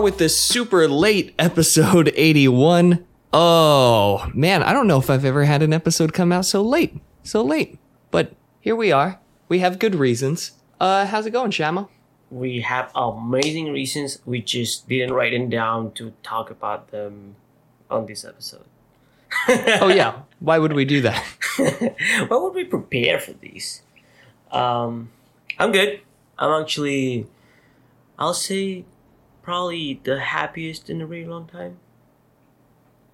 are with this super late episode 81. Oh, man, I don't know if I've ever had an episode come out so late. So late. But here we are. We have good reasons. Uh, how's it going, Shama? We have amazing reasons. We just didn't write them down to talk about them on this episode. oh, yeah. Why would we do that? Why would we prepare for these? Um, I'm good. I'm actually, I'll say, probably the happiest in a really long time.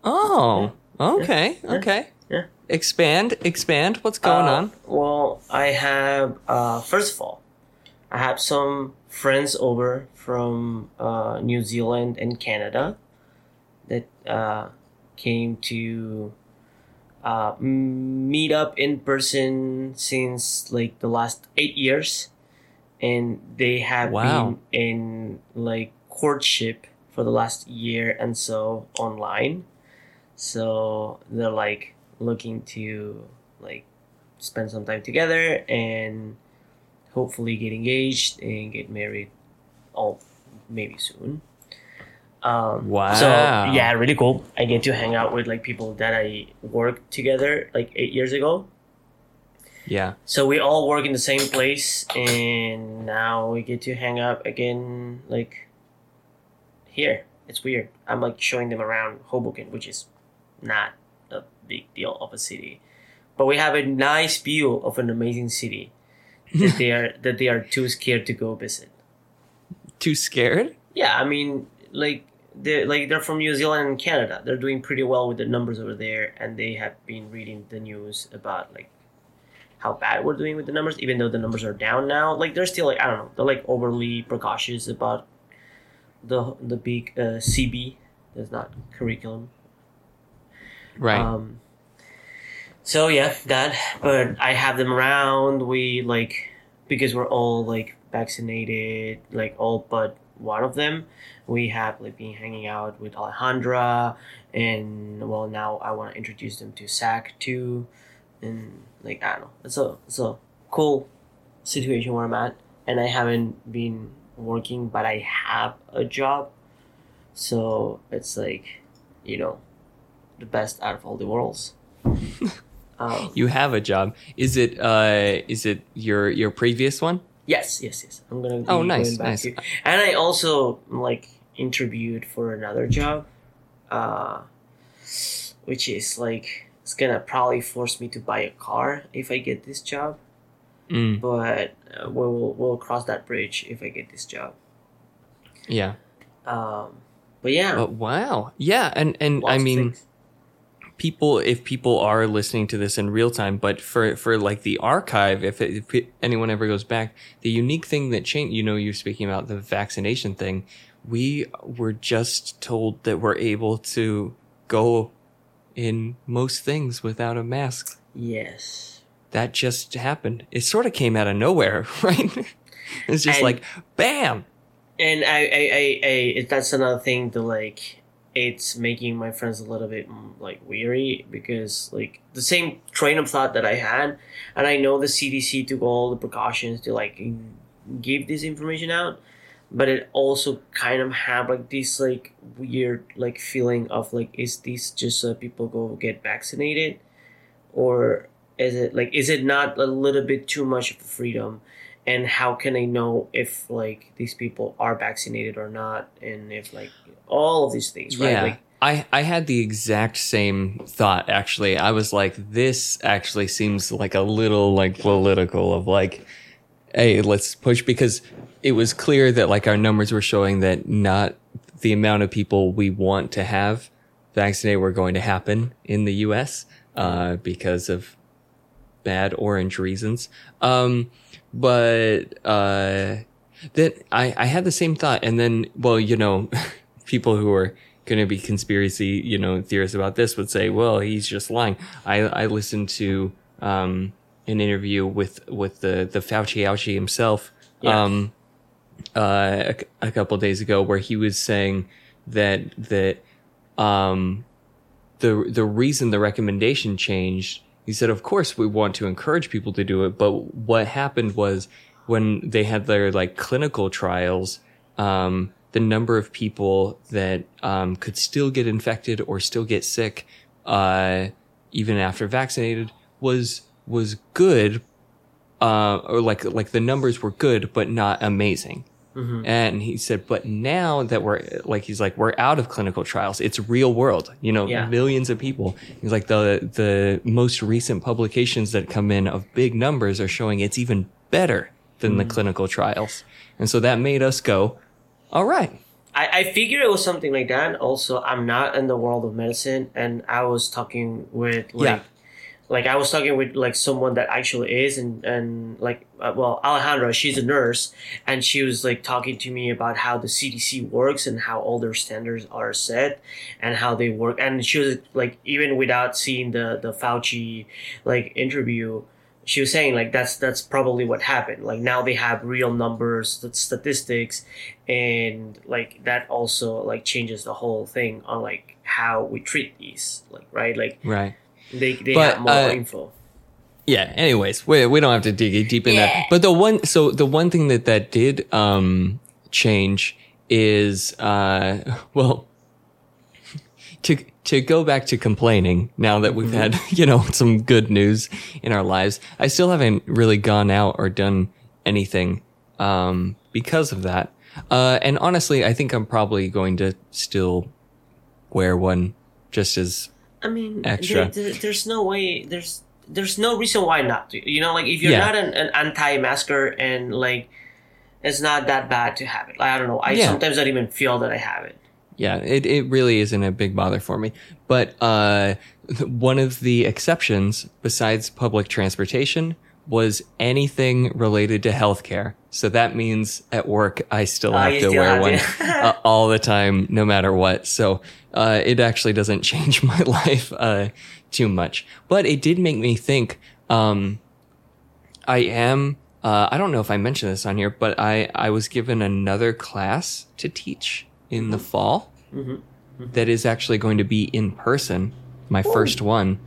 Oh, okay, okay. Yeah. Expand, expand. What's going Uh, on? Well, I have, uh, first of all, I have some friends over from uh, New Zealand and Canada that uh, came to uh, meet up in person since like the last eight years. And they have Wow. been in like courtship for the last year and so online. So they're like looking to like spend some time together and hopefully get engaged and get married all maybe soon um Wow. so yeah really cool i get to hang out with like people that i worked together like eight years ago Yeah. so we all work in the same place and now we get to hang out again like here. It's weird. I'm like showing them around hoboken which is not a big deal of a city. But we have a nice view of an amazing city that they are that they are too scared to go visit. Too scared? yeah i mean like they're like they're from new zealand and canada. They're doing pretty well with the numbers over there and they have been reading the news about like how bad we're doing with the numbers even though the numbers are down now. Like they're still like i don't know. They're like overly precautious about the the big uh, cb that's not curriculum Right. um, so yeah, that. But I have them around. We like because we're all like vaccinated, like all but one of them. We have like been hanging out with Alejandra, and well now I want to introduce them to Zach too, and like I don't know. It's a it's a cool situation where I'm at, and I haven't been working, but I have a job, so it's like, you know, the best out of all the worlds. um, you have a job. Is it uh is it your your previous one? yes, yes, yes. I'm gonna. Oh, nice, going back nice. to- and I also like interviewed for another job, uh, which is like it's gonna probably force me to buy a car if I get this job. Mm, But uh, we'll we'll cross that bridge if I get this job. yeah. Um, but yeah, But wow. Yeah, and and lots I mean people if people are listening to this in real time but for for like the archive if, it, if it- anyone ever goes back the unique thing that changed you know you're speaking about the vaccination thing we were just told that we're able to go in most things without a mask yes. That just happened. It sort of came out of nowhere right? It's just And- like bam! And I, I, I, I, that's another thing to like. It's making my friends a little bit mm, like weary because like the same train of thought that I had, and I know the CDC took all the precautions to like give this information out, but it also kind of have like this like weird like feeling of like is this just so people go get vaccinated, or is it like is it not a little bit too much of a freedom? and how can I know if like these people are vaccinated or not, and if like all of these things, right? Yeah. Like, I, I had the exact same thought actually. I was like, this actually seems like a little like political of like, hey, let's push because it was clear that like our numbers were showing that not the amount of people we want to have vaccinated were going to happen in the US uh, because of bad orange reasons. Um, but uh, that I, I had the same thought, and then well, you know, people who are going to be conspiracy, you know, theorists about this would say, well, he's just lying. I I listened to um, an interview with with the the Fauci Ouchie himself. Yeah. Um, uh, a, a couple days ago, where he was saying that that um, the the reason the recommendation changed, he said, of course we want to encourage people to do it, but what happened was when they had their like clinical trials, um, the number of people that um, could still get infected or still get sick, uh, even after vaccinated, was was good, uh, or like like the numbers were good, but not amazing. Mm-hmm. And he said, but now that we're like, he's like, we're out of clinical trials. It's real world, you know, Yeah. millions of people. He's like, the, the most recent publications that come in of big numbers are showing it's even better than the mm-hmm. clinical trials. And so that made us go, all right. I, I figured it was something like that. Also, I'm not in the world of medicine, and I was talking with like, Yeah. Like I was talking with like someone that actually is, and and like, uh, well, Alejandra, she's a nurse, and she was like talking to me about how the CDC works and how all their standards are set, and how they work. And she was like, even without seeing the the Fauci like interview, she was saying like that's that's probably what happened like now they have real numbers st- statistics and like that also like changes the whole thing on like how we treat these like right like Right. They they But, have more uh, info Yeah. Anyways, we, we don't have to dig deep in Yeah. that. But the one, so the one thing that that did, um, change is, uh, well, to, to go back to complaining now that we've had, you know, some good news in our lives, I still haven't really gone out or done anything, um, because of that. Uh, and honestly, I think I'm probably going to still wear one just as i mean extra. there- there- there's no way there's there's no reason why not to you know like if you're Yeah. not an, an anti-masker and like it's not that bad to have it like, i don't know i Yeah. sometimes don't even feel that i have it Yeah, it, it really isn't a big bother for me. But uh, one of the exceptions, besides public transportation, was anything related to healthcare. So that means at work, I still Oh, have to still wear have one uh, all the time, no matter what. So uh, it actually doesn't change my life uh, too much. But it did make me think. Um, I am. Uh, I don't know if I mentioned this on here, but I I was given another class to teach in the fall. that is actually going to be in person. My first one,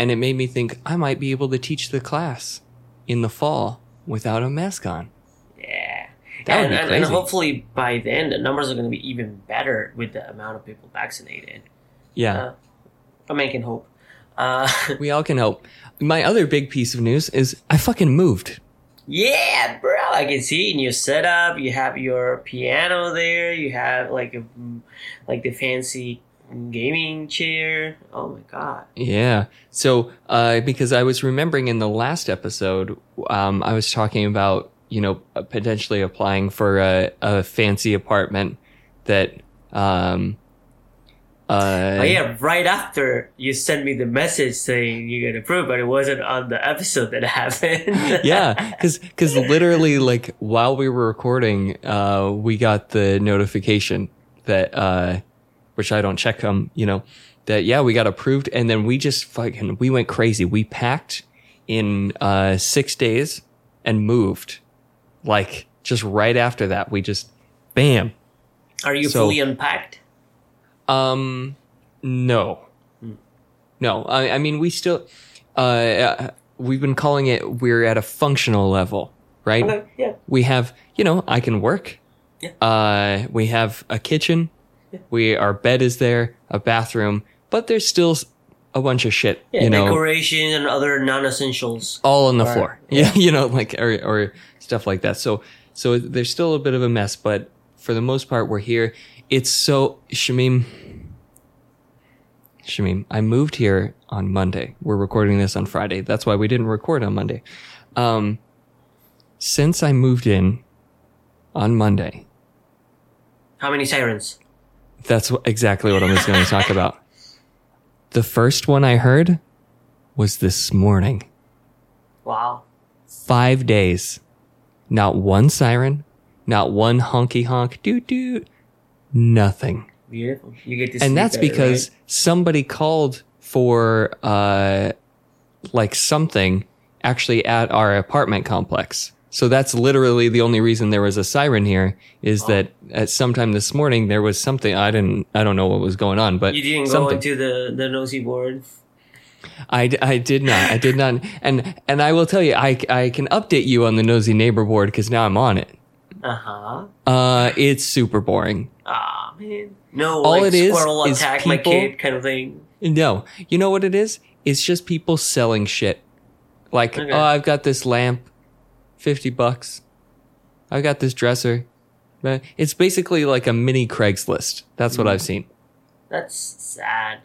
and it made me think I might be able to teach the class in the fall without a mask on. Yeah. That would be and, and hopefully by then the numbers are going to be even better with the amount of people vaccinated. Yeah, Uh, I'm making hope. Uh, we all can hope. My other big piece of news is I fucking moved. yeah, bro. I can see in your setup, you have your piano there. You have like a like the fancy gaming chair. Oh my god. Yeah. So, uh, because I was remembering in the last episode, um, I was talking about, you know, uh, potentially applying for a, a fancy apartment that, um, uh, oh yeah, right after you sent me the message saying you get approved, but it wasn't on the episode that happened. yeah, because because literally like while we were recording, uh, we got the notification that uh, which I don't check them, you know, that yeah we got approved, and then we just fucking we went crazy. We packed in uh, six days and moved, like just right after that. We just bam. Are you So- fully unpacked? Um, no, no. I, I mean, we still, uh, uh, we've been calling it. We're at a functional level, right? Yeah. We have, you know, I can work. Yeah. Uh, we have a kitchen. We our bed is there, a bathroom, but there's still a bunch of shit, Yeah, you know, decoration and other non-essentials. all on the Right. floor. Yeah, you know, like or or stuff like that. So so there's still a bit of a mess, but for the most part, we're here. It's so Shamim. Shamim, I moved here on Monday. We're recording this on Friday. That's why we didn't record on Monday. Um, since I moved in on Monday, How many sirens? That's exactly what I was going to talk about. The first one I heard was this morning. Wow. five days. Not one siren, not one honky honk, doo doo, nothing. Beautiful. You get to And that's better, because right? somebody called for, uh, like something actually at our apartment complex. So that's literally the only reason there was a siren here is that at sometime this morning there was something I didn't I don't know what was going on, but you didn't go something. into the the nosy board. I, I did not. I did not. And and I will tell you, I, I can update you on the nosy neighbor board because now I'm on it. Uh huh. Uh, it's super boring. Ah man. No, All like it is squirrel is attack my people- kid kind of thing. No, you know what it is? It's just people selling shit. Like, Okay. oh, I've got this lamp, fifty bucks. I got this dresser. It's basically like a mini Craigslist. That's what Mm. I've seen. That's sad.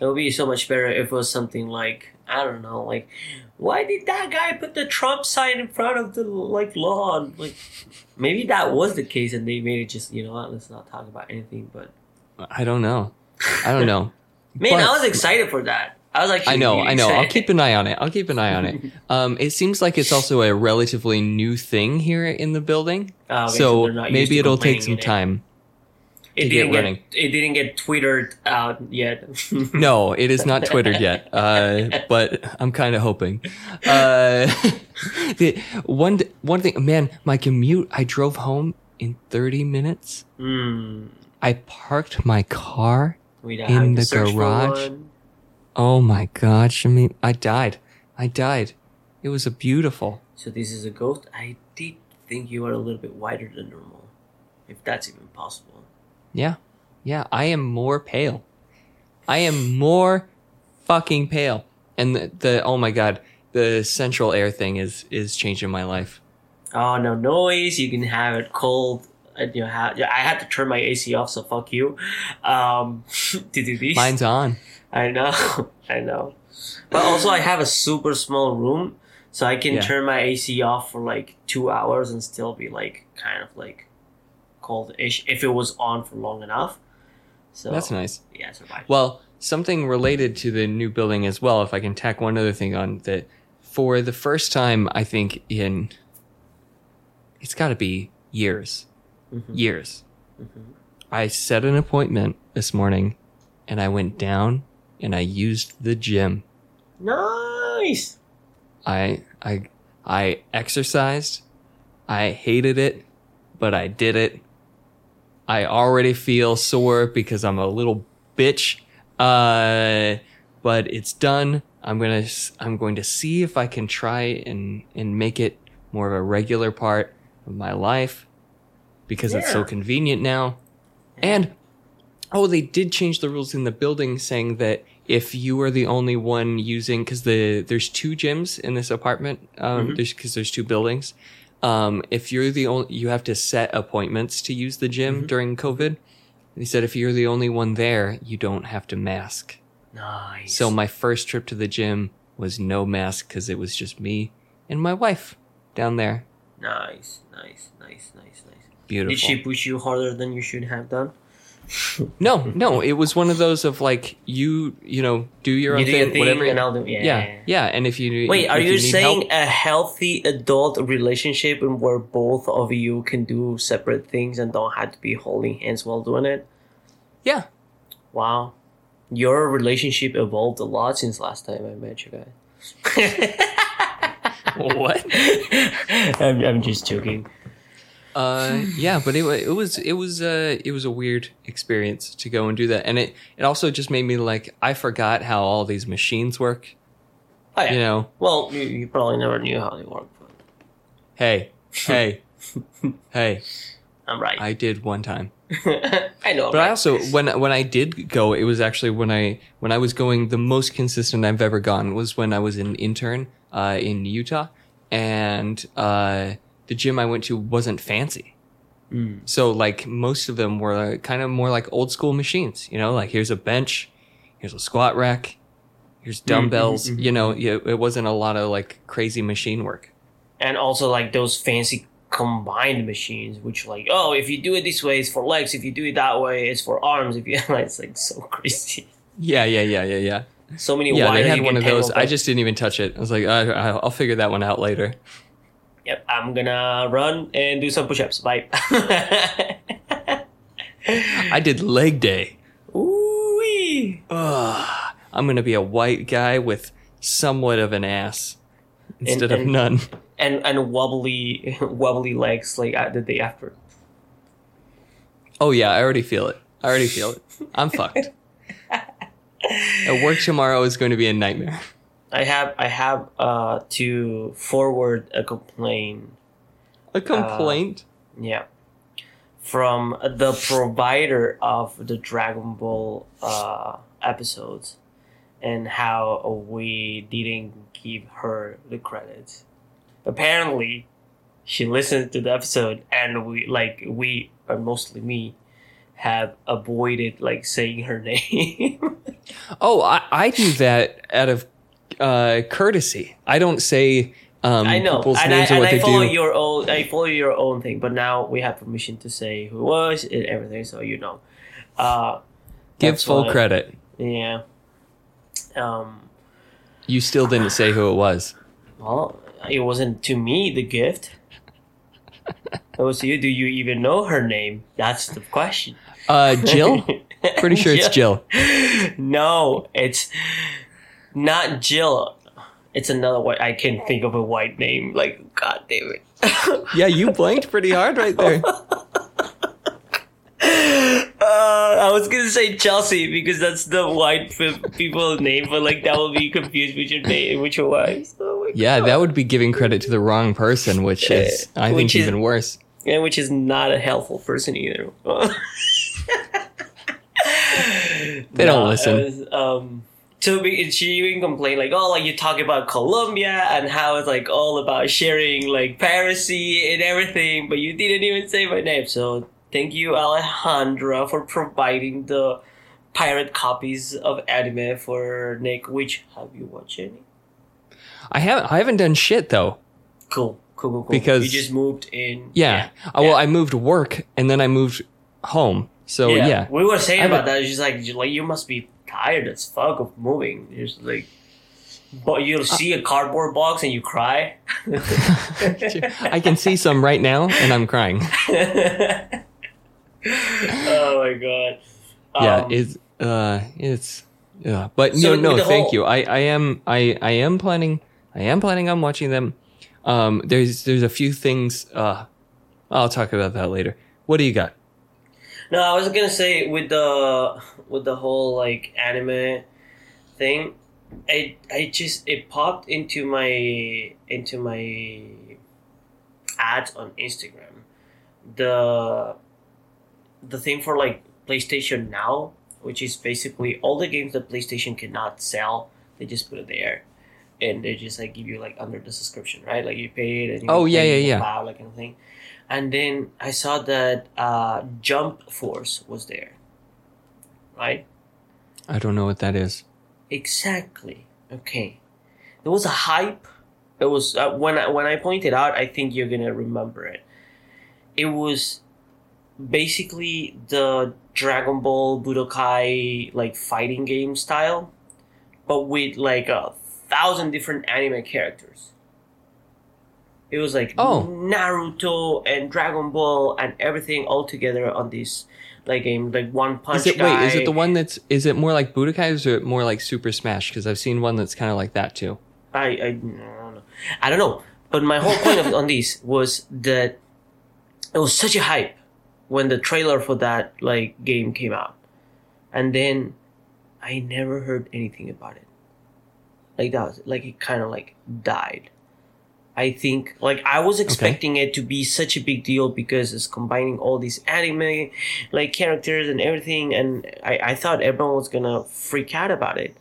It would be so much better if it was something like I don't know, like why did that guy put the Trump sign in front of the like lawn? Like maybe that was the case, and they made it just you know what? Let's not talk about anything. But I don't know. I don't know. man, But- I was excited for that. I was actually. I know, I know. I'll keep an eye on it. I'll keep an eye on it. Um, it seems like it's also a relatively new thing here in the building, okay, so they're not used maybe it'll take some in it. time. It to get didn't get, running. it didn't get tweeted out yet. No, it is not Twittered yet, uh, but I'm kind of hoping. Uh, the one one thing, man, my commute. I drove home in 30 minutes. Hmm. I parked my car. In the search for garage? Oh my God, I mean, I died. I died. It was a beautiful. So this is a ghost. I did think you are a little bit whiter than normal, if that's even possible. Yeah, yeah. I am more pale. I am more fucking pale. And the, the oh my god, the central air thing is is changing my life. Oh no noise! You can have it cold. And you have, I had to turn my AC off, so fuck you. Um, to do these. Mine's on. I know, I know. But also, I have a super small room, so I can Yeah. turn my AC off for like two hours and still be like kind of like cold-ish if it was on for long enough. So That's nice. Yeah, survive. Well, something related to the new building as well, if I can tack one other thing on that for the first time I think in it's got to be years. Mhm. Years. Mhm. I set an appointment this morning and I went down and I used the gym. Nice. I I I exercised. I hated it, but I did it. I already feel sore because I'm a little bitch. Uh, but it's done. I'm gonna I'm going to see if I can try and and make it more of a regular part of my life because it's so convenient now. And oh, they did change the rules in the building, saying that if you are the only one using, because the there's two gyms in this apartment, um, Mhm. there's because there's two buildings. Um, if you're the only, you have to set appointments to use the gym Mhm. during COVID. He said if you're the only one there, you don't have to mask. Nice. So my first trip to the gym was no mask because it was just me and my wife down there. nice, nice, nice, nice, nice. Beautiful. Did she push you harder than you should have done? No, no, it was one of those of like you, you know, do your you own do thing, your whatever. and I'll do. Yeah. yeah, yeah, and if you Wait, if are you, need saying help- a healthy adult relationship in where both of you can do separate things and don't have to be holding hands while doing it? yeah, Wow. Your relationship evolved a lot since last time I met you guys. what? I'm, I'm just joking. Uh, yeah, but it it was it was uh it was a weird experience to go and do that, and it it also just made me like I forgot how all these machines work. Oh, yeah. You know, Well, you, you probably never knew how they work, but hey, hey, hey, I'm right. I did one time. I know. But I also when when I did go, it was actually when I when I was going the most consistent I've ever gone was when I was an intern uh, in Utah, and uh, the gym I went to wasn't fancy. Mm. So like most of them were kind of more like old school machines. You know, like here's a bench, here's a squat rack, here's dumbbells. mhm, You know, it wasn't a lot of like crazy machine work. and also like those fancy combined machines, which like, oh, if you do it this way, it's for legs. If you do it that way, it's for arms. If you, it's like so crazy. Yeah, yeah, yeah, yeah, yeah. So many. Yeah, they had one of those. tangle I just didn't even touch it. I was like, uh, I- I'll figure that one out later. Yep, I'm gonna run and do some push-ups. Bye. I did leg day. Ooh. I'm gonna be a white guy with somewhat of an ass instead of and- none. And and wobbly wobbly legs like uh, the day after. Oh yeah, I already feel it. I already feel it. I'm fucked. At work tomorrow is going to be a nightmare. I have I have uh to forward a complaint A complaint. Yeah. From the provider of the Dragon Ball uh, episodes and how we didn't give her the credits. Apparently, she listened to the episode and we, like, we, or mostly me, have avoided, like, saying her name. oh, I, I do that out of uh, courtesy. I don't say um, I know, people's and I, and what I follow do. your own. I follow your own thing, but now we have permission to say who it was and everything, so you know. Uh, Give full why- credit. Yeah. Um. You still didn't say who it was. Well, it wasn't to me the gift. It was to you. Do you even know her name? That's the question. Uh, Jill? Pretty sure it's Jill. No, it's not Jill. It's another white. I can't think of a white name. Like, God damn it. Yeah, you blanked pretty hard right there. Uh, I was gonna say Chelsea because that's the white pe- people name, but like that will be confused with your name, with your wife. Oh my Yeah, that would be giving credit to the wrong person, which is, I think, is- even worse. and which is not a helpful person either. They don't listen. um, so be- she even complained like, oh, like you talk about Colombia and how it's like all about sharing like piracy and everything, but you didn't even say my name. So thank you, Alejandra, for providing the pirate copies of anime for Nick. Which have you watched any? I haven't, I haven't done shit though. Cool, cool, cool, cool. Because- you just moved in. Yeah. Uh, well, I moved work and then I moved home. So yeah. We were saying about that. It's just like, like you must be tired as fuck of moving. It's like, but you'll see a cardboard box and you cry. I can see some right now and I'm crying. oh my god. yeah, Um, it's uh it's yeah. But So no no, thank whole- you. I I am I I am planning I am planning on watching them. Um there's there's a few things uh I'll talk about that later. What do you got? No, I was gonna say with the with the whole like anime thing, I I just it popped into my into my ads on Instagram. The the thing for like PlayStation Now, which is basically all the games that PlayStation cannot sell, they just put it there. And they just like give you like under the subscription, right? Like you pay it and you Oh, yeah, yeah, yeah. Cloud, like kind of thing. And then I saw that uh, Jump Force was there, right? I don't know what that is. Exactly. Okay. There was a hype. It was uh, when I, when I pointed out. I think you're gonna remember it. It was basically the Dragon Ball Budokai like fighting game style, but with like a thousand different anime characters. It was like Oh. Naruto and Dragon Ball and everything all together on this like game, like One Punch. Is it guy. wait, is it the one that's is it more like Budokai or is it more like Super Smash? Because I've seen one that's kind of like that too. I I don't know. I don't know. But my whole point of, on this was that it was such a hype when the trailer for that like game came out, and then I never heard anything about it. Like that was like it kind of like died. I think like I was expecting it to be such a big deal because it's combining all these anime like characters and everything, and I I thought everyone was gonna freak out about it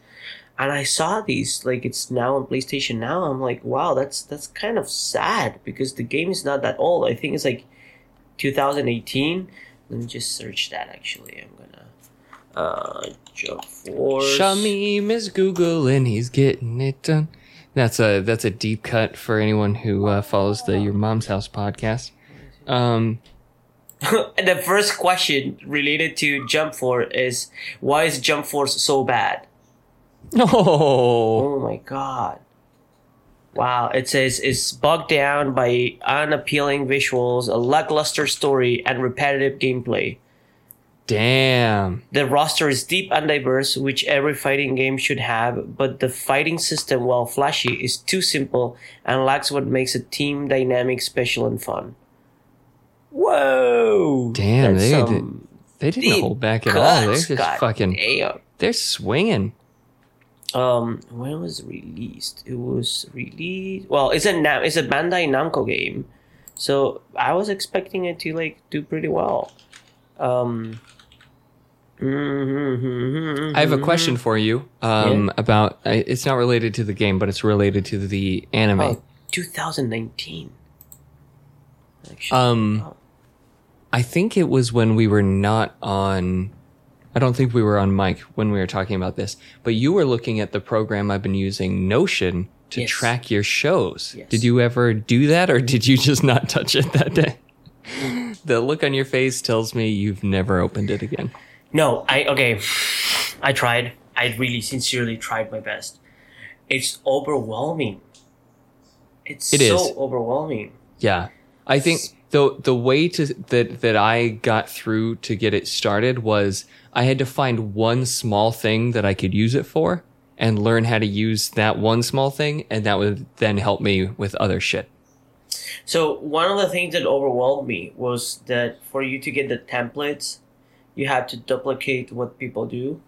and I saw these like it's now on PlayStation Now. I'm like, wow, that's that's kind of sad because the game is not that old. I think it's like 2018. Let me just search that. Actually, I'm gonna uh Jump Force. Shamim is Google and he's getting it done. That's a that's a deep cut for anyone who uh, follows the Your Mom's House podcast. Um, the first question related to Jump Force is why is Jump Force so bad? oh, Oh my god. Wow, it says it's bogged down by unappealing visuals, a lackluster story, and repetitive gameplay. Damn. The roster is deep and diverse, which every fighting game should have, but the fighting system, while flashy, is too simple and lacks what makes a team dynamic, special, and fun. Whoa! Damn, That's they some They didn't hold back at all. They're just God fucking. damn. They're swinging. Um, when was it released? It was released. Well, it's a Nam- it's a Bandai Namco game, So I was expecting it to like do pretty well. Um, I have a question for you um, about. uh, It's not related to the game, but it's related to the anime. Oh, 2019. Actually, Um, Oh. I think it was when we were not on. I don't think we were on mic when we were talking about this, but you were looking at the program I've been using, Notion, to Yes. track your shows. Yes. Did you ever do that, or did you just not touch it that day? the look on your face tells me you've never opened it again. No, I okay. I tried. I really sincerely tried my best. It's overwhelming. It's It so is. overwhelming. Yeah, I think the the way to that that I got through to get it started was I had to find one small thing that I could use it for and learn how to use that one small thing, and that would then help me with other shit. So one of the things that overwhelmed me was that for you to get the templates, you had to duplicate what people do,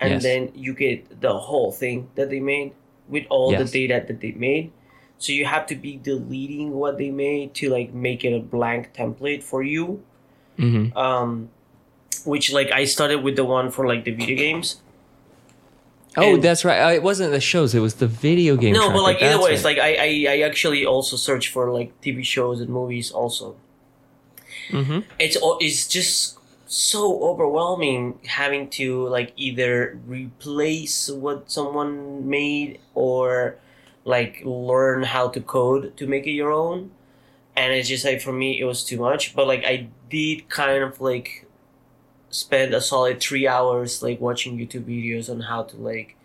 and Yes. then you get the whole thing that they made with all Yes. the data that they made. So you have to be deleting what they made to like make it a blank template for you. hmm Um, which like I started with the one for like the video games. Oh, And- that's right. Uh, It wasn't the shows; it was the video game. No, tracker. but like either That's way, it's right. like I, I I actually also search for like TV shows and movies also. Mhm. It's it's just so overwhelming having to like either replace what someone made or like learn how to code to make it your own. And it's just like for me it was too much. But like I did kind of like spend a solid three hours like watching YouTube videos on how to like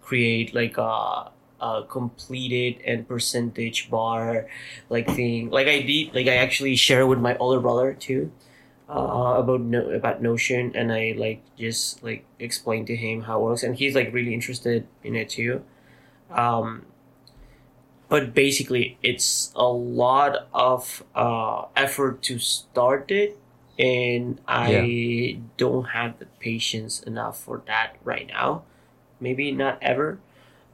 create like a, a completed and percentage bar like thing. Like I did, like I actually share with my older brother too uh, about no about Notion, and I like just like explain to him how it works, and he's like really interested in it too. Um, but basically, it's a lot of uh, effort to start it, and I don't have the patience enough for that right now. Maybe not ever,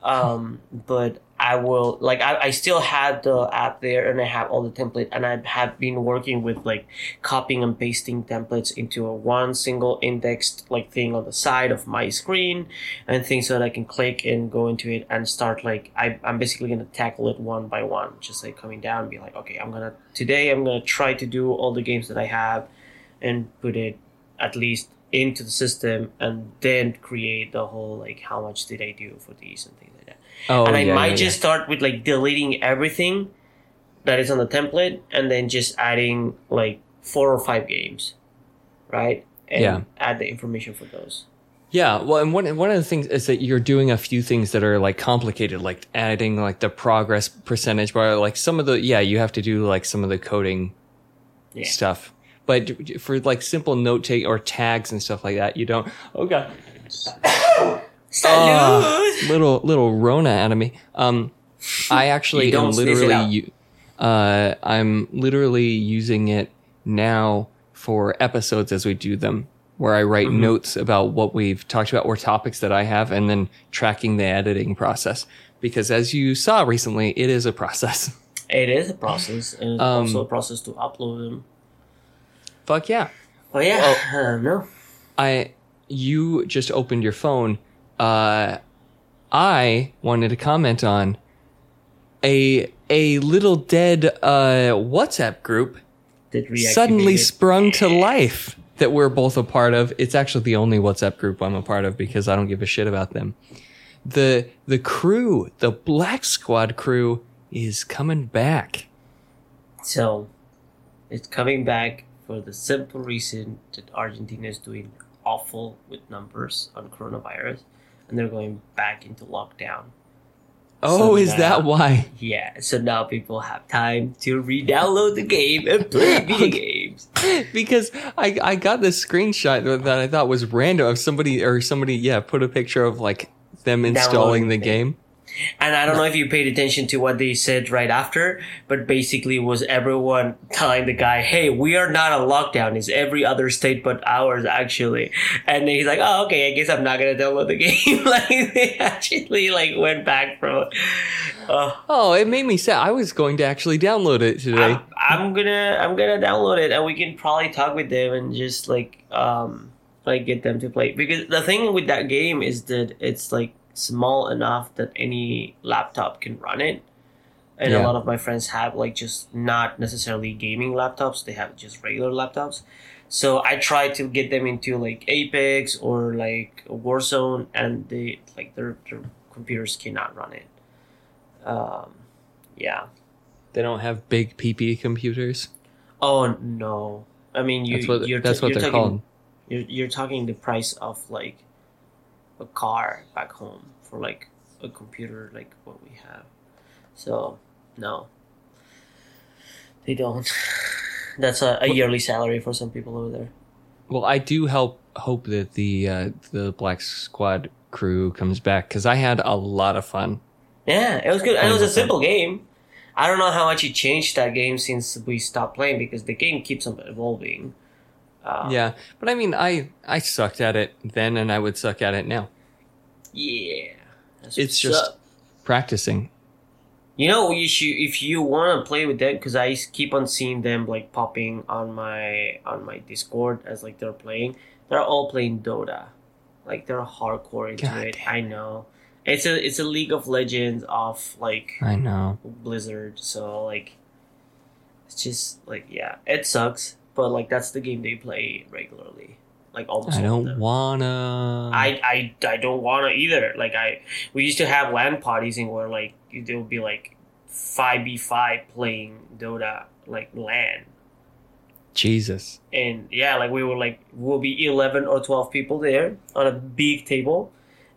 um, but I will. Like I, I still have the app there, and I have all the template, and I have been working with like copying and pasting templates into a one single indexed like thing on the side of my screen and things so that I can click and go into it and start like I, I'm basically gonna tackle it one by one, just like coming down and be like, okay, I'm gonna today I'm gonna try to do all the games that I have and put it at least into the system and then create the whole like how much did I do for these and things like that. oh, and I yeah, might yeah, just start with like deleting everything that is on the template and then just adding like four or five games, right? And Yeah. add the information for those. Yeah, well, and one one of the things is that you're doing a few things that are like complicated, like adding like the progress percentage bar. Like some of the yeah, you have to do like some of the coding Yeah. stuff, but for like simple note take or tags and stuff like that, you don't. Oh god, Ah, little little Rona out of me. Um, I actually am literally uh, I'm literally using it now for episodes as we do them, where I write Mm-hmm. notes about what we've talked about or topics that I have, and then tracking the editing process. Because as you saw recently, it is a process. It is a process, and it's Um, also a process to upload them. Fuck yeah. But yeah, I don't know. I you just opened your phone. Uh, I wanted to comment on a a little dead uh, WhatsApp group Did suddenly sprung to life that we're both a part of. It's actually the only WhatsApp group I'm a part of because I don't give a shit about them. The the crew, the Black Squad crew, is coming back. So, it's coming back for the simple reason that Argentina is doing awful with numbers on coronavirus, and they're going back into lockdown. Oh, So is now- that why? Yeah, so now people have time to re-download the game and play video games. because I I got this screenshot that I thought was random of somebody or somebody yeah put a picture of like them installing Downloading the the game. And I don't know if you paid attention to what they said right after, but basically was everyone telling the guy, "Hey, we are not on lockdown. It's every other state but ours, actually." And then he's like, "Oh, okay. I guess I'm not gonna download the game." like they actually like went back from. Uh, Oh, it made me sad. I was going to actually download it today. I'm gonna I'm gonna download it and we can probably talk with them and just like um like get them to play because the thing with that game is that it's like small enough that any laptop can run it. And a lot of my friends have like just not necessarily gaming laptops, they have just regular laptops. So I try to get them into like Apex or like Warzone and they like their, their computers cannot run it. Um yeah. They don't have big PP computers. Oh no! I mean, you. That's what you're that's what you're they're talking, called. You're you're talking the price of like a car back home for like a computer like what we have. So no, they don't. That's a, a yearly salary for some people over there. Well, I do help hope that the uh, the Black Squad crew comes back because I had a lot of fun. Yeah, it was good, and it was a 100%. simple game. I don't know how much it changed that game since we stopped playing because the game keeps on evolving. Uh, Yeah, but I mean, I I sucked at it then, and I would suck at it now. yeah. It's just up. practicing. You know, you should if you want to play with them because I keep on seeing them like popping on my on my Discord as like they're playing. They're all playing Dota, like they're hardcore into God it. damn. I know. It's a it's a League of Legends of like I know. Blizzard, so like it's just like yeah, it sucks, but like that's the game they play regularly, like almost. I don't wanna. I, I, I don't want to either. Like I, we used to have LAN parties in where like there would be like five v five playing Dota like LAN, Jesus. and yeah, like we were like we'll be eleven or twelve people there on a big table,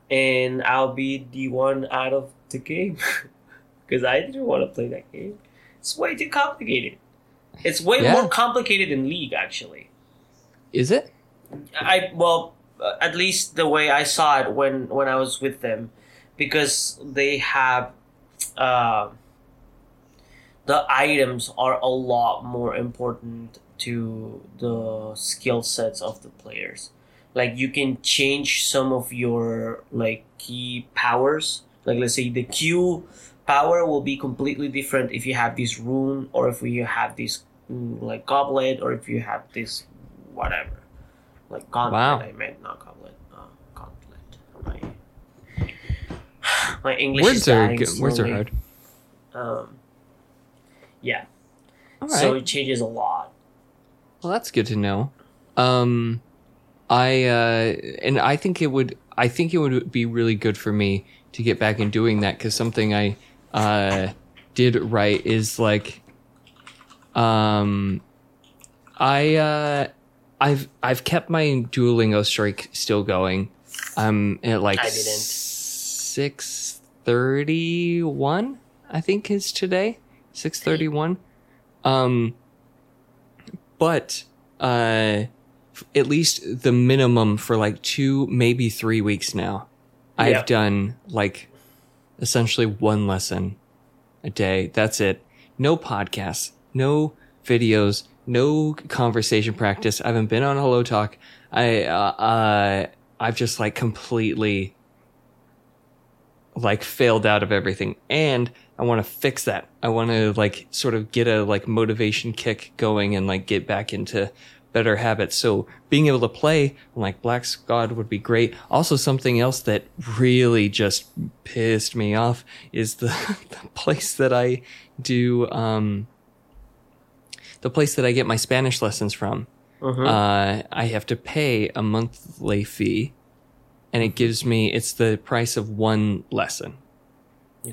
and I'll be the one out of the game because I didn't want to play that game. It's way too complicated. It's way Yeah. more complicated than League actually. Is it? I well, uh, at least the way I saw it when when I was with them, because they have, uh, the items are a lot more important to the skill sets of the players. Like you can change some of your like key powers. Like let's say the Q power will be completely different if you have this rune or if you have this like goblet or if you have this whatever like gauntlet Wow. i meant not goblet uh, gauntlet my my english words is are good. words are hard. um yeah All right. so it changes a lot Well, that's good to know. Um, I uh, and I think it would. I think it would be really good for me to get back in doing that because something I uh, did right is like, um, I uh, I've I've kept my Duolingo streak still going. I'm at like I didn't. six thirty one. I think is today six thirty one. Um, but uh f- at least the minimum for like two maybe three weeks now i've done like essentially one lesson a day that's it no podcasts no videos no conversation practice. I haven't been on hello talk. I uh, uh i've just like completely like failed out of everything. And i want to fix that. I want to like sort of get a like motivation kick going and like get back into better habits. So being able to play like black squad would be great. Also something else that really just pissed me off is the, the place that i do um the place that i get my spanish lessons from Mhm. uh, I have to pay a monthly fee, and it gives me it's the price of one lesson.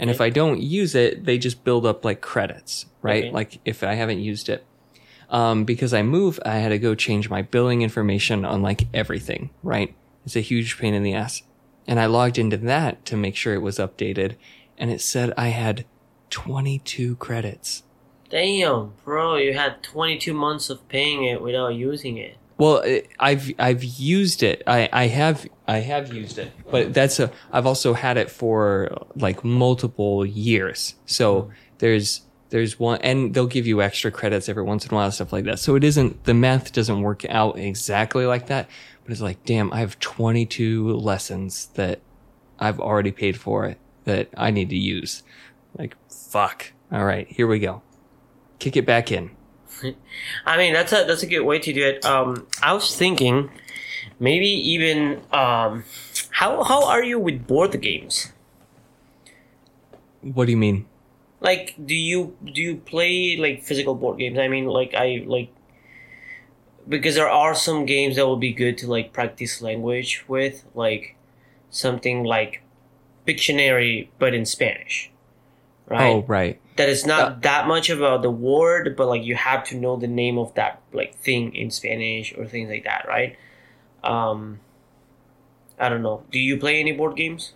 And if I don't use it, they just build up like credits, right? Okay. Like if I haven't used it. Um, because I move, I had to go change my billing information on like everything, right? It's a huge pain in the ass. And I logged into that to make sure it was updated, and it said I had 22 credits. Damn bro you had 22 months of paying it without using it Well, I've I've used it. I, I have I have used it, but that's a I've also had it for like multiple years. So there's there's one, and they'll give you extra credits every once in a while, stuff like that. So it isn't the math doesn't work out exactly like that, but it's like, damn, I have 22 lessons that I've already paid for that I need to use. Like, fuck. All right, here we go. Kick it back in. I mean, that's a that's a good way to do it. Um, I was thinking, maybe even um, how how are you with board games? What do you mean? Like, do you do you play like physical board games? I mean, like I like because there are some games that will be good to like practice language with, like something like Pictionary, but in Spanish, right? Oh, right. that is not Uh, that much about the word, but like you have to know the name of that like thing in Spanish or things like that, right? Um, I don't know. Do you play any board games?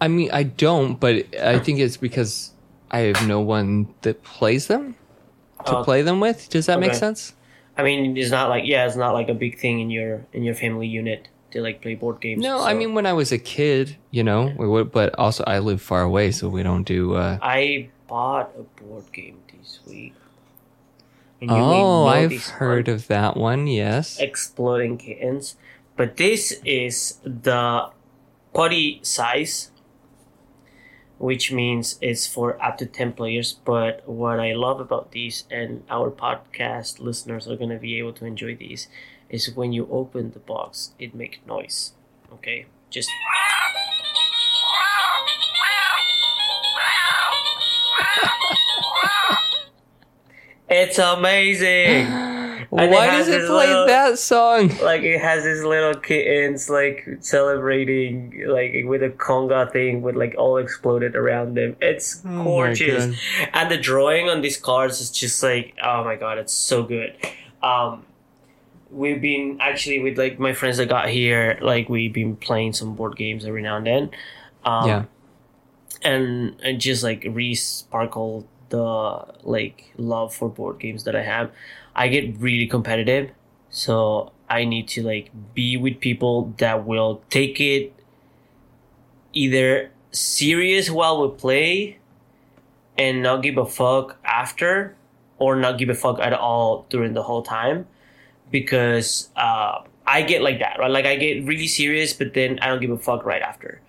I mean, I don't, but I think it's because I have no one that plays them to Oh, play them with. Does that make sense? I mean, it's not like yeah, it's not like a big thing in your in your family unit to like play board games. No, I mean when I was a kid, you know, we would, but also I live far away, so we don't do. Uh, I bought a board game this week. And you oh, I've heard one, of that one. Yes. exploding kittens, but this is the putty size, which means it's for up to ten players. But what I love about these, and our podcast listeners are gonna be able to enjoy these, is when you open the box, it makes noise. Okay, just. It's amazing. And Why it does it play little- that song? like it has these little kittens like celebrating like with a conga thing with like all exploded around them it's Oh gorgeous God. and the drawing on these cards is just like oh my god it's so good um we've been actually with like my friends that got here like we've been playing some board games every now and then um Yeah. and and just like re-sparkle the like love for board games that I have. I get really competitive, so I need to like be with people that will take it either serious while we play and not give a fuck after, or not give a fuck at all during the whole time, because uh, I get like that, right? Like I get really serious, but then I don't give a fuck right after.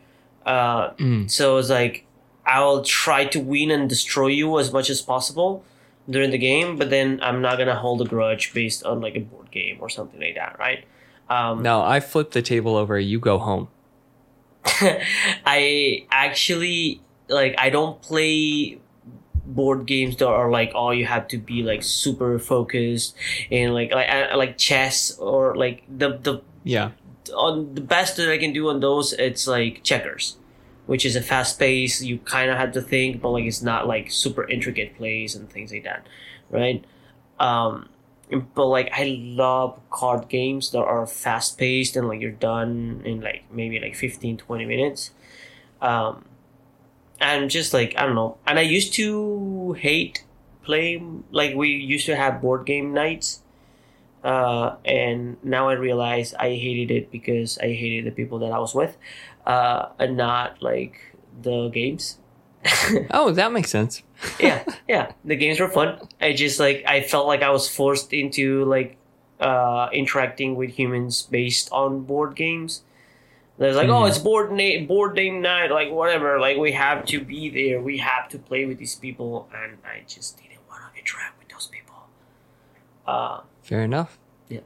Uh, Mm. so it's like I'll try to win and destroy you as much as possible during the game, but then I'm not gonna hold a grudge based on like a board game or something like that, right? Um, No, I flip the table over. You go home. I actually like I don't play board games that are like oh you have to be like super focused and like like like chess or like the the Yeah. on the best that I can do on those, it's like checkers, which is a fast pace. You kind of have to think, but like it's not like super intricate plays and things like that, right? Um, but like I love card games that are fast paced and like you're done in like maybe like 15, 20 minutes. Um, and just like I don't know, and I used to hate playing like we used to have board game nights uh, and now I realize I hated it because I hated the people that I was with, uh, and not like the games. Oh, that makes sense. yeah, yeah, the games were fun. I just like I felt like I was forced into like uh, interacting with humans based on board games. There's like, oh, Mhm. it's board na- board game night, like whatever. Like we have to be there. We have to play with these people, and I just didn't want to get interact with those people. Uh, Fair enough. Yeah.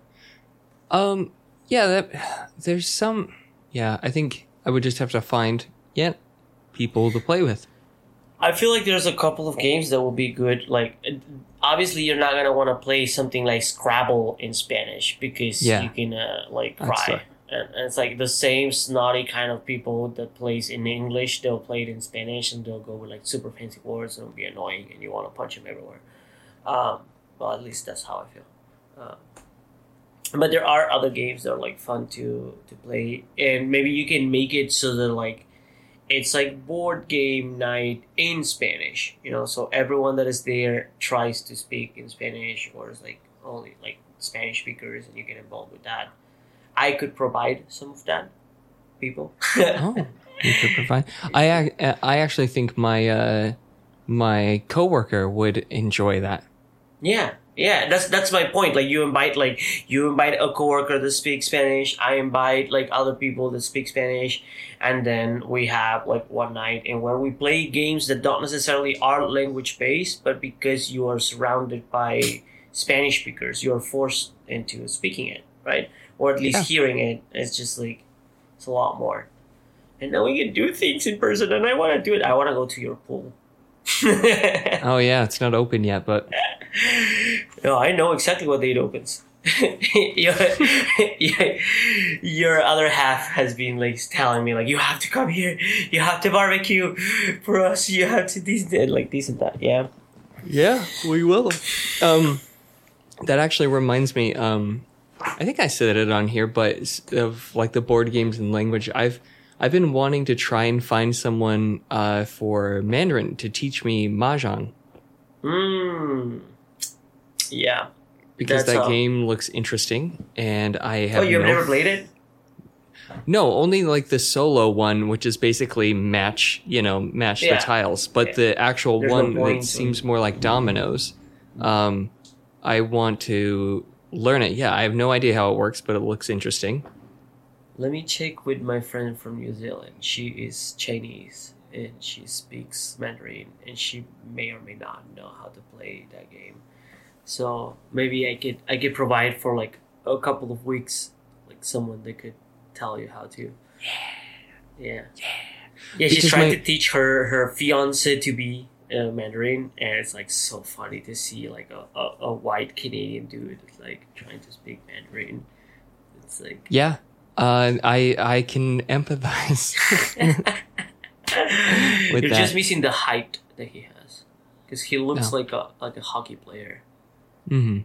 Um. Yeah. That. There's some. Yeah. I think I would just have to find yeah people to play with. I feel like there's a couple of games that will be good. Like, obviously, you're not gonna want to play something like Scrabble in Spanish because Yeah. you can uh, like cry. And, and it's like the same snotty kind of people that plays in English. They'll play it in Spanish and they'll go with like super fancy words and it'll be annoying and you want to punch them everywhere. Um, well, at least that's how I feel. Um, but there are other games that are like fun to to play, and maybe you can make it so that like it's like board game night in Spanish, you know. So everyone that is there tries to speak in Spanish, or is like only like Spanish speakers, and you get involved with that. I could provide some of that, people. Oh, you could provide. I I actually think my uh my coworker would enjoy that. yeah, Yeah, that's that's my point. Like you invite like you invite a coworker that speaks Spanish. I invite like other people that speak Spanish, and then we have like one night and where we play games that don't necessarily are language based, but because you are surrounded by Spanish speakers, you are forced into speaking it, right? Or at least Yeah. hearing it. It's just like it's a lot more. And now we can do things in person, and I want to do it. I want to go to your pool. Oh yeah, it's not open yet, but No, I know exactly what date opens. your, your, your other half has been like telling me like you have to come here, you have to barbecue for us, you have to this and like this and that. Yeah. yeah, we will. Um, that actually reminds me. Um, I think I said it on here, but of like the board games and language, I've I've been wanting to try and find someone uh, for Mandarin to teach me mahjong Mm. Yeah. because That's, that uh, game looks interesting, and I Oh, have you've no never played it? No, only like the solo one, which is basically match, you know, match Yeah. the tiles. But the actual There's no one that seems more like dominoes, um, I want to learn it. Yeah, I have no idea how it works, but it looks interesting. Let me check with my friend from New Zealand. She is Chinese and she speaks Mandarin and she may or may not know how to play that game. So maybe I could I could provide for like a couple of weeks like someone that could tell you how to. Yeah. Yeah. Yeah, she's Because trying my- to teach her her fiance to be uh, Mandarin, and it's like so funny to see like a, a, a white Canadian dude like trying to speak Mandarin. It's like Yeah, uh, I I can empathize. With You're that. just missing the height that he has, because he looks No. like a like a hockey player. Mm-hmm.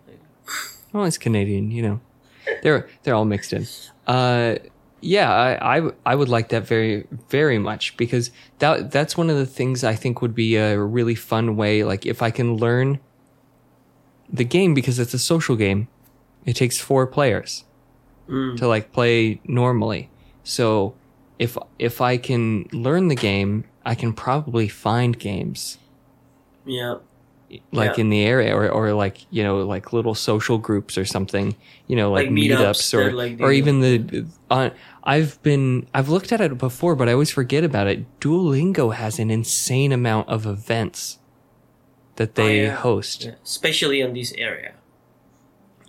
Well, it's Canadian, you know. They're they're all mixed in. Uh, yeah, I, I I would like that very very much because that that's one of the things I think would be a really fun way. Like if I can learn the game because it's a social game, it takes four players Mm. to like play normally. So if if I can learn the game, I can probably find games Yeah, like Yeah. in the area or, or like you know like little social groups or something you know like, Like meetups meetups or like, or even the uh, i've been i've looked at it before but i always forget about it duolingo has an insane amount of events that they Oh, yeah. host yeah. especially in this area.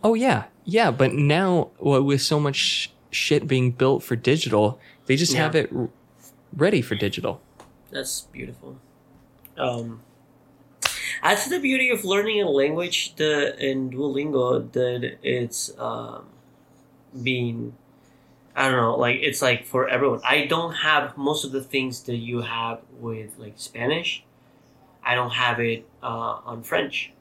oh yeah yeah but now well, with so much shit being built for digital they just Yeah. have it r- ready for digital That's beautiful. Um, that's the beauty of learning a language. The in Duolingo that it's um, being. I don't know, like it's like for everyone. I don't have most of the things that you have with like Spanish. I don't have it uh, on French.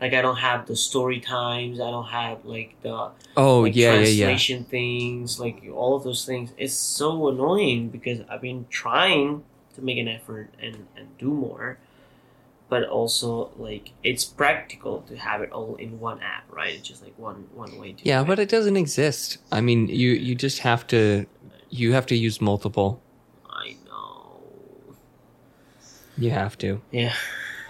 Like I don't have the story times. I don't have like the oh like yeah yeah yeah translation things, like all of those things. It's so annoying because I've been trying to make an effort and, and do more, but also like it's practical to have it all in one app, right? It's just like one one way to yeah but it doesn't exist i mean you you just have to you have to use multiple I know. You have to. Yeah.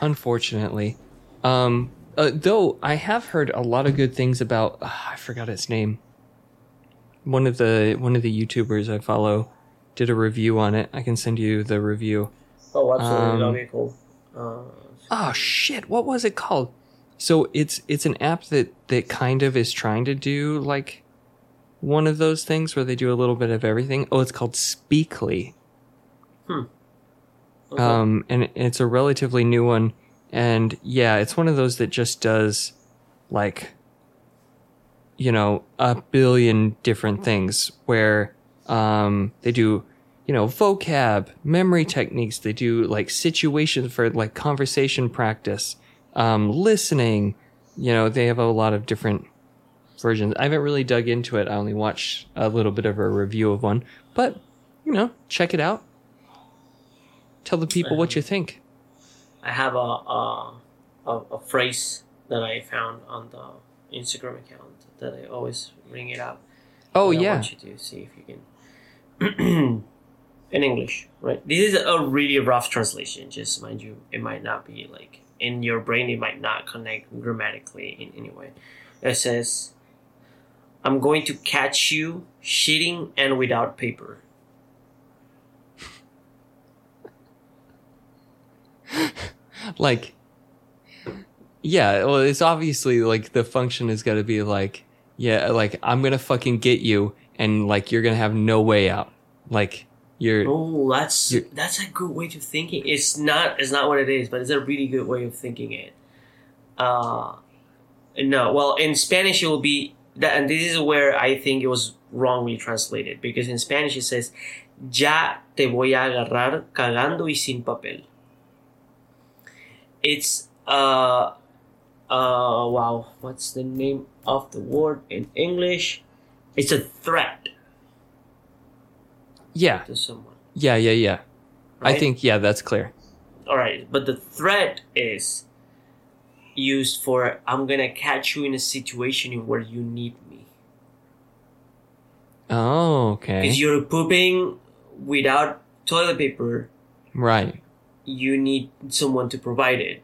Unfortunately. Um uh, though I have heard a lot of good things about uh, I forgot its name. One of the one of the YouTubers I follow did a review on it. I can send you the review. Oh, absolutely. Um, That'll be cool. Uh, Oh shit, what was it called? So it's it's an app that that kind of is trying to do like one of those things where they do a little bit of everything. Oh, it's called Speakly. okay. um, and it's a relatively new one. And yeah, it's one of those that just does like, you know, a billion different things where um, they do, you know, vocab, memory techniques. They do like situations for like conversation practice, um, listening. You know, they have a lot of different versions. I haven't really dug into it. I only watched a little bit of a review of one, but you know, check it out. Tell the people what you think. I have a, a a a phrase that I found on the Instagram account that I always bring it up. Oh And I yeah, want you to see if you can. in English, right? This is a really rough translation. Just mind you, it might not be like in your brain it might not connect grammatically in any way. It says, "I'm going to catch you shitting and without paper." like yeah well it's obviously like the function is going to be like yeah like i'm gonna fucking get you and like you're gonna have no way out like you're Oh, that's You- that's a good way to thinking. It's not it's not what it is, but it's a really good way of thinking it. Uh no, well in Spanish it will be that and this is where I think it was wrongly translated because in Spanish it says ya te voy a agarrar cagando y sin papel. It's uh uh wow, what's the name of the word in English? It's a threat yeah. to someone. yeah yeah yeah. I think yeah that's clear. All right but the threat is used for i'm gonna catch you in a situation where you need me. Oh okay. Because you're pooping without toilet paper. Right. You need someone to provide it.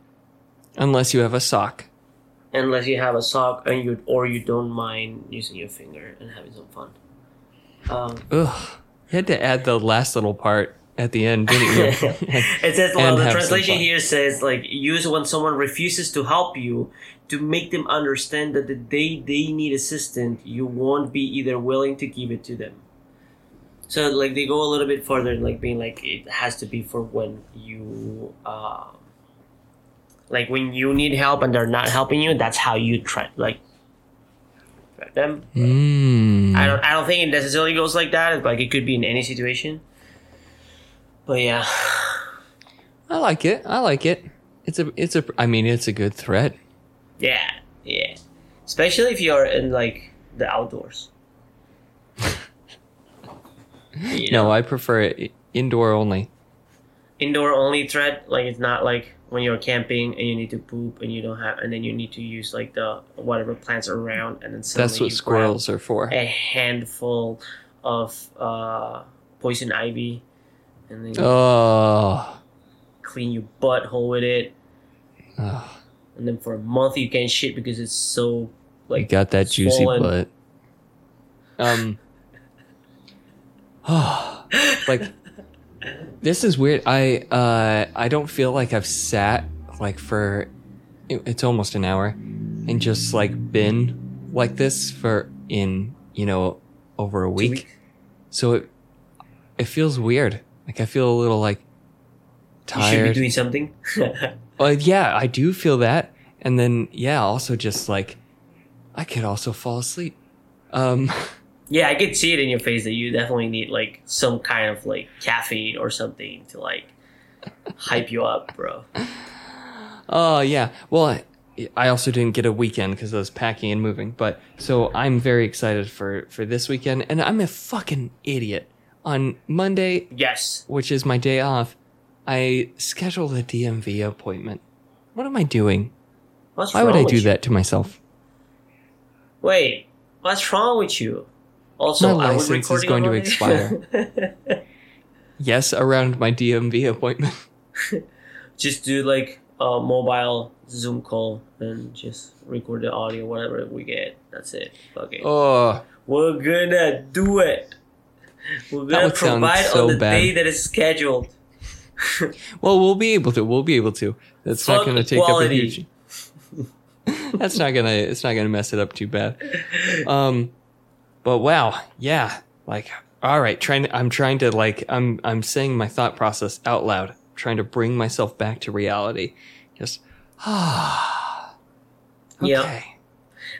Unless you have a sock. Unless you have a sock and you or you don't mind using your finger and having some fun. Um, ugh you had to add the last little part at the end didn't you it says well the translation here says like use when someone refuses to help you to make them understand that the day they need assistance you won't be either willing to give it to them. So like they go a little bit further like being like it has to be for when you um like when you need help and they're not helping you that's how you try like them. Mm. I don't I don't think it necessarily goes like that. Like it could be in any situation. But yeah. I like it. I like it. It's a it's a i mean it's a good threat. Yeah, yeah. Especially if you're in like the outdoors. You know, no i prefer it indoor only. Indoor only threat. Like it's not like when you're camping and you need to poop and you don't have, and then you need to use like the whatever plants around, and then suddenly that's what you squirrels are for a handful of uh, poison ivy, and then you oh clean your butthole with it, Ugh. and then for a month you can't shit because it's so like You got that juicy butt. Um. like this is weird. I uh I don't feel like I've sat like for it's almost an hour and just like been like this for in you know over a Two week. So it it feels weird. Like I feel a little like You should be doing something. Well, yeah, I do feel that. And then, yeah, also just like, I could also fall asleep. Um, Yeah, I could see it in your face that you definitely need like some kind of like caffeine or something to like hype you up, bro. oh, yeah. Well, I, I also didn't get a weekend because I was packing and moving. But so I'm very excited for, for this weekend. And I'm a fucking idiot. On Monday, Yes. which is my day off, I scheduled a DMV appointment. What am I doing? What's Why would I do you? that to myself? Wait, what's wrong with you? Also, My license is going to expire. Yes, around my DMV appointment. just do like a mobile Zoom call and just record the audio, whatever we get. That's it. Okay. Oh, We're gonna do it. We're gonna provide so on the bad. day that is scheduled. Well, we'll be able to. We'll be able to. That's not going to take equality. up a huge. That's not gonna. It's not gonna mess it up too bad. Um, but wow, yeah. Like, all right. Trying. I'm trying to like. I'm. I'm saying my thought process out loud. Trying to bring myself back to reality. Just. Ah. okay. Yep.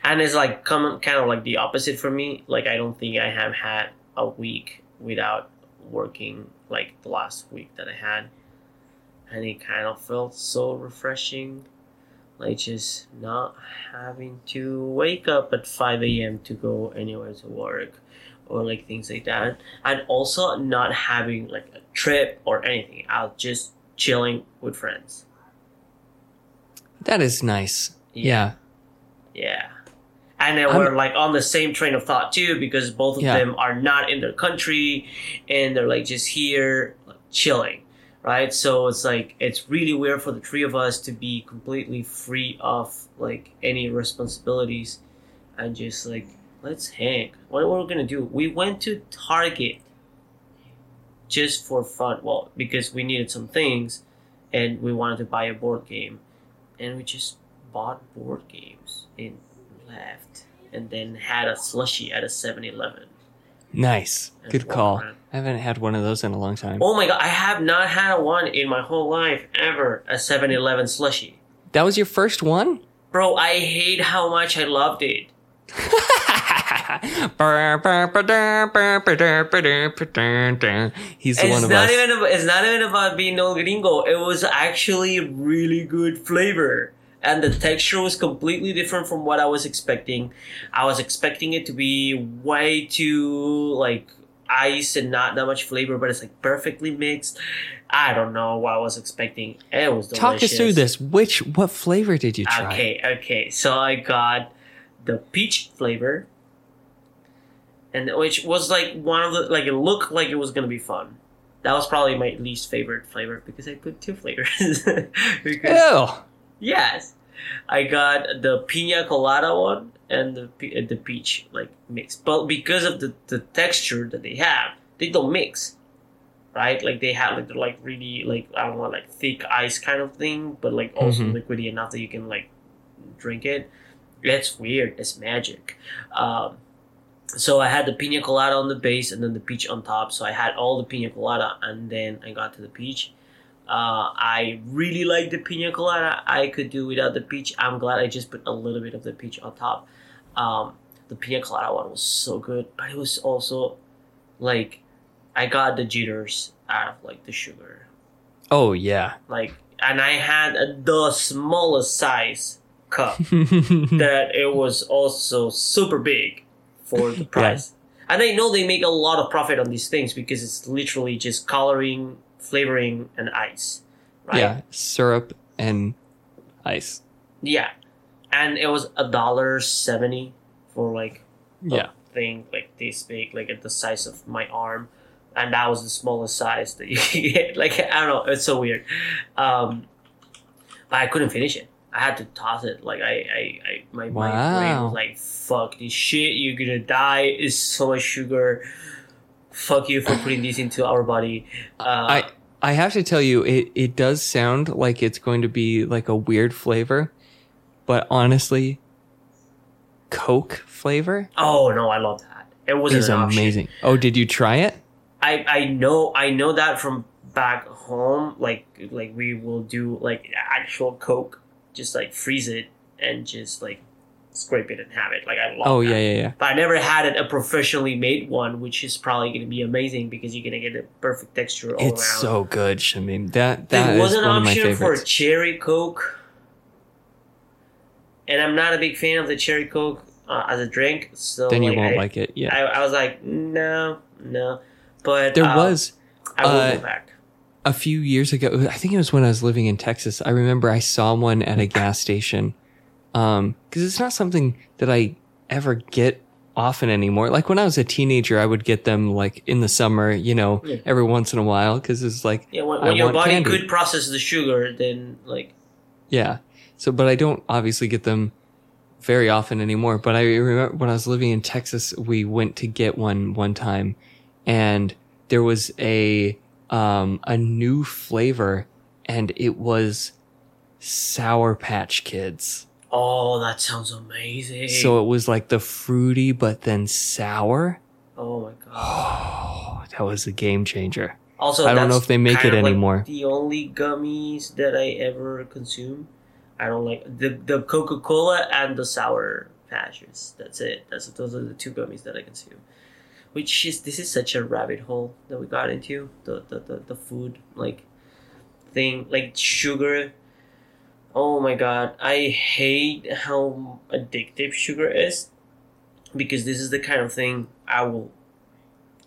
and it's like come kind of like the opposite for me like i don't think i have had a week without working like the last week that i had and it kind of felt so refreshing like just not having to wake up at 5 a.m to go anywhere to work or like things like that and also not having like a trip or anything out just chilling with friends That is nice. Yeah. Yeah. And then I'm- we're like on the same train of thought too, because both of Yeah. them are not in their country and they're like just here like, chilling. Right? So it's like it's really weird for the three of us to be completely free of like any responsibilities and just like let's hang. What we're gonna do? We went to Target just for fun. Well, because we needed some things and we wanted to buy a board game, and we just bought board games and left, and then had a slushy at a 7-Eleven. Nice. Good call. I haven't had one of those in a long time. Oh my god, I have not had one in my whole life ever. A 7-Eleven slushy. That was your first one? Bro, I hate how much I loved it. He's one of not us. even it's not even about being no gringo. It was actually really good flavor. And the texture was completely different from what I was expecting. I was expecting it to be way too like ice and not that much flavor, but it's like perfectly mixed. I don't know what I was expecting. It was delicious. Talk us through this. Which what flavor did you try? Okay, okay. So I got the peach flavor, and which was like one of the like it looked like it was gonna be fun. That was probably my least favorite flavor because I put two flavors. because Ew. Yes, I got the pina colada one and the the peach like mix, but because of the the texture that they have, they don't mix. Right, like they have like they're like really like I don't know like thick ice kind of thing, but like also Mhm. liquidy enough that you can like drink it. It's weird. It's magic. Um, so I had the pina colada on the base and then the peach on top. So I had all the pina colada and then I got to the peach. Uh, I really like the pina colada. I could do without the peach. I'm glad I just put a little bit of the peach on top. Um, the pina colada one was so good, but it was also like I got the jitters out of like the sugar Oh yeah. like and i had a, the smallest size cup that it was also super big for the price Yeah. and i know they make a lot of profit on these things because it's literally just coloring flavoring and ice right Yeah. Syrup and ice. yeah and it was a dollar 70 for like a Yeah. thing like this big like at the size of my arm and that was the smallest size that you could get like i don't know it's so weird um but i couldn't finish it i had to toss it like i i, I my, my brain Wow. was like fuck this shit you're gonna die it's so much sugar fuck you for putting this into our body uh, I I have to tell you, it, it does sound like it's going to be like a weird flavor, but honestly, Coke flavor oh no i love that it wasn't is amazing. Oh, did you try it? I I know I know that from back home. Like like we will do like actual Coke, just like freeze it and just like scrape it and have it. Like I love. Oh that. yeah, yeah, yeah. But I never had it a professionally made one, which is probably going to be amazing because you're going to get a perfect texture all It's around. so good, Shamim. That that is was an one of my option for cherry Coke, and I'm not a big fan of the cherry Coke uh, as a drink. So then you like, won't I, like it. Yeah. I, I was like, no, no. But there uh, was I will uh, go back. a few years ago i think it was when i was living in texas i remember i saw one at a gas station um because it's not something that i ever get often anymore like when i was a teenager i would get them like in the summer you know Yeah. every once in a while because it's like Yeah, when, when your body candy. could process the sugar, then like yeah so but i don't obviously get them very often anymore but i remember when i was living in texas we went to get one one time and there was a um a new flavor and it was sour patch kids oh, that sounds amazing. so it was like the fruity but then sour oh my god. oh that was a game changer Also, I don't know if they make it of, like, anymore. the only gummies that I ever consume, I don't like the the Coca Cola and the Sour Patches. That's it. That's those are the two gummies that I consume. Which is this is such a rabbit hole that we got into the the, the, the food like thing like sugar. Oh my god, I hate how addictive sugar is because this is the kind of thing I will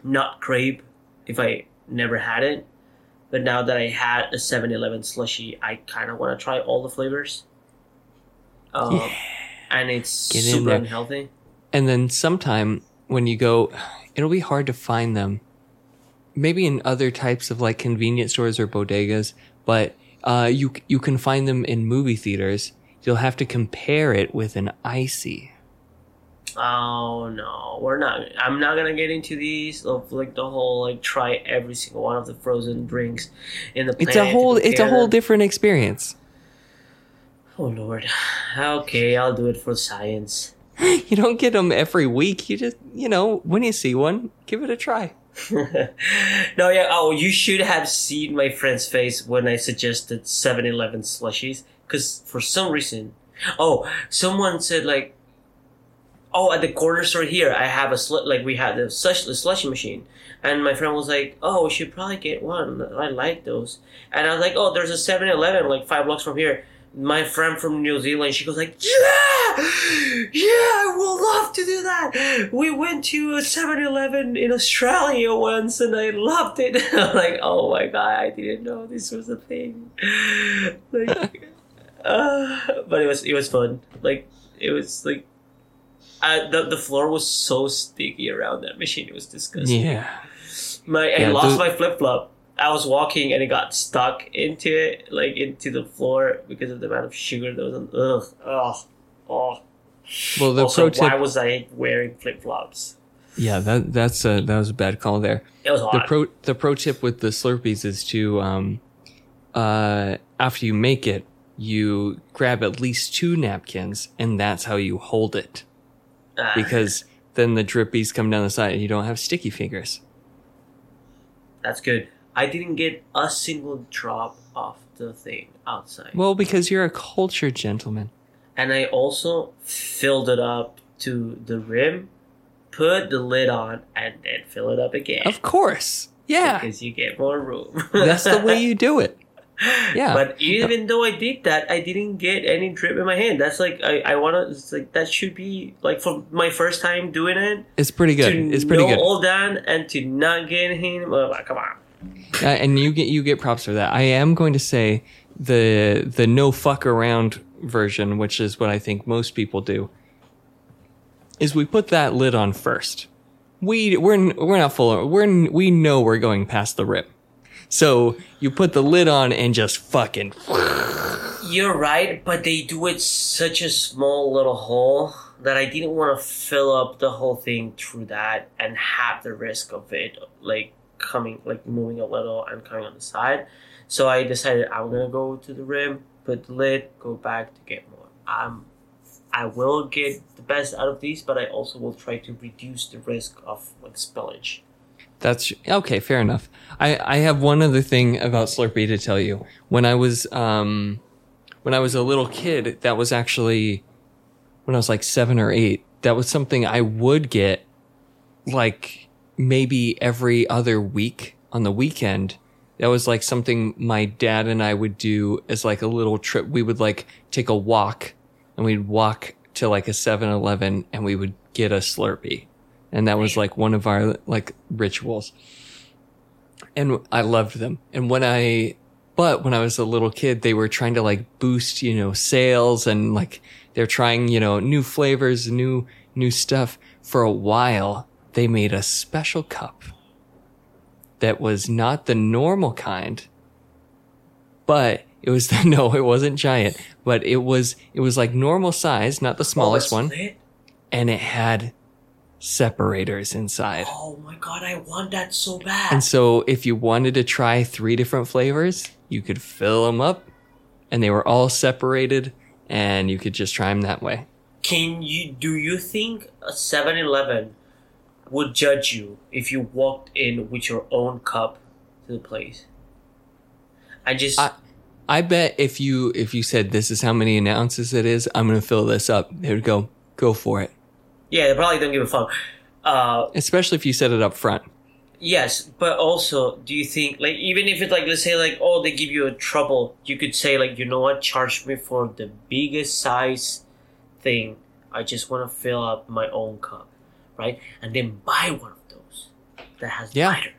not crave if I never had it. But now that I had a 7 Eleven slushy, I kind of want to try all the flavors. Um, Yeah. And it's Get super unhealthy. and then sometime when you go it'll be hard to find them maybe in other types of like convenience stores or bodegas, but uh, you you can find them in movie theaters. You'll have to compare it with an ICEE. Oh no, we're not. I'm not gonna get into these of like the whole like try every single one of the frozen drinks in the. It's a whole it's a whole different experience. Oh lord. Okay, I'll do it for science. You don't get them every week. You just you know when you see one, give it a try. no, yeah. Oh, you should have seen my friend's face when I suggested 7-Eleven slushies. Because for some reason, oh, someone said like, oh, at the corner store here, I have a sl- like we had a slush the slushy machine, and my friend was like, oh, we should probably get one. I like those, and I was like, oh, there's a 7-Eleven like five blocks from here. My friend from New Zealand, she goes like, yeah, yeah, I would love to do that. We went to a 7-Eleven in Australia once, and I loved it. I'm like, oh my god, I didn't know this was a thing. Like, uh, but it was it was fun. Like it was like, uh, the the floor was so sticky around that machine. It was disgusting. Yeah. My I Yeah, lost those- my flip flop. I was walking and it got stuck into it, like into the floor because of the amount of sugar that was on. Ugh, ugh, oh. Well, the also, pro tip. why was I wearing flip flops? yeah, that that's a that was a bad call there. It was hot. the pro the pro tip with the Slurpees is to um uh after you make it, you grab at least two napkins and that's how you hold it. Ah, Because then the drippies come down the side and you don't have sticky fingers. that's good. I didn't get a single drop off the thing outside, Well, because you're a cultured gentleman. and I also filled it up to the rim, put the lid on, and then fill it up again. Of course. Yeah. because you get more room. That's the way you do it. Yeah. But even though I did that, I didn't get any drip in my hand. That's like I, I wanna it's like that should be like for my first time doing it. It's pretty good. It's pretty good. all done and to not get him. Oh, come on. Uh, and you get you get props for that. I am going to say the the no fuck around version, which is what I think most people do, is we put that lid on first. We we're we're not full. We're we know we're going past the rip, so you put the lid on and just fucking You're right, but they do it such a small little hole that I didn't want to fill up the whole thing through that and have the risk of it like coming like moving a little and coming on the side. So I decided I'm gonna go to the rim, put the lid, go back to get more. Um, I will get the best out of these, but I also will try to reduce the risk of like spillage. That's okay. Fair enough. I, I have one other thing about Slurpee to tell you. When I was um, when I was a little kid, that was actually when I was like seven or eight. That was something I would get like maybe every other week on the weekend. That was like something my dad and I would do as like a little trip. We would like take a walk and we'd walk to like a 7-Eleven and we would get a Slurpee. And that was like one of our like rituals. And I loved them. And when I, but when I was a little kid, they were trying to like boost, you know, sales and like they're trying, you know, new flavors, new, new stuff. For a while, they made a special cup that was not the normal kind, but it was the, no, it wasn't giant, but it was, it was like normal size, not the smallest Oh, one. lit? And it had separators inside. Oh my god, I want that so bad. And so if you wanted to try three different flavors, you could fill them up and they were all separated and you could just try them that way. Can you do you think a 7-Eleven would judge you if you walked in with your own cup to the place? I just I- I bet if you if you said this is how many ounces it is, I'm gonna fill this up, they would go, go for it. yeah, they probably don't give a fuck. Uh, Especially if you said it up front. yes, but also, do you think like even if it's like let's say like oh they give you a trouble, you could say like you know what, charge me for the biggest size thing. I just want to fill up my own cup, right? And then buy one of those that has Yeah. lighters.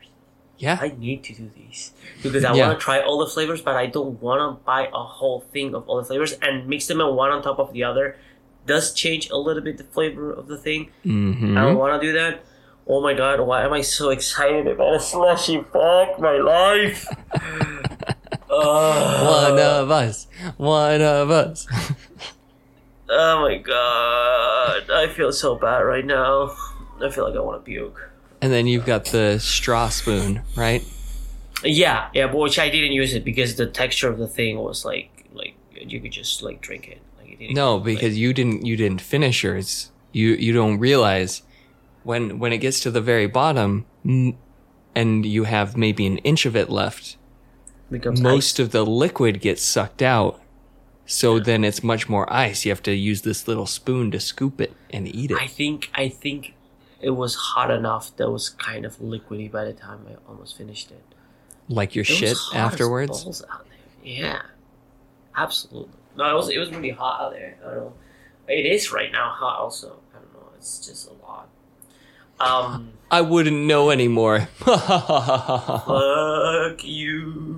Yeah. I need to do these because I Yeah. want to try all the flavors, but I don't want to buy a whole thing of all the flavors and mix them in one on top of the other. Does change a little bit the flavor of the thing. hmm I don't want to do that. Oh my god, why am I so excited about a slushy? Fuck my life. Ugh. One of us. One of us. Oh my god, I feel so bad right now. I feel like I want to puke. And then you've got the straw spoon, right? Yeah, yeah, but which I didn't use it because the texture of the thing was like, like you could just like drink it. Like it didn't No, like- because you didn't you didn't finish yours. You you don't realize when when it gets to the very bottom and you have maybe an inch of it left, most ice. of the liquid gets sucked out. So then it's much more ice. You have to use this little spoon to scoop it and eat it. I think I think it was hot enough that was kind of liquidy by the time I almost finished it. like your It shit afterwards. balls out there. Yeah, absolutely. No, it was it was really hot out there. I don't know. It is right now hot. Also, I don't know. It's just a lot. Um, I wouldn't know anymore. fuck you.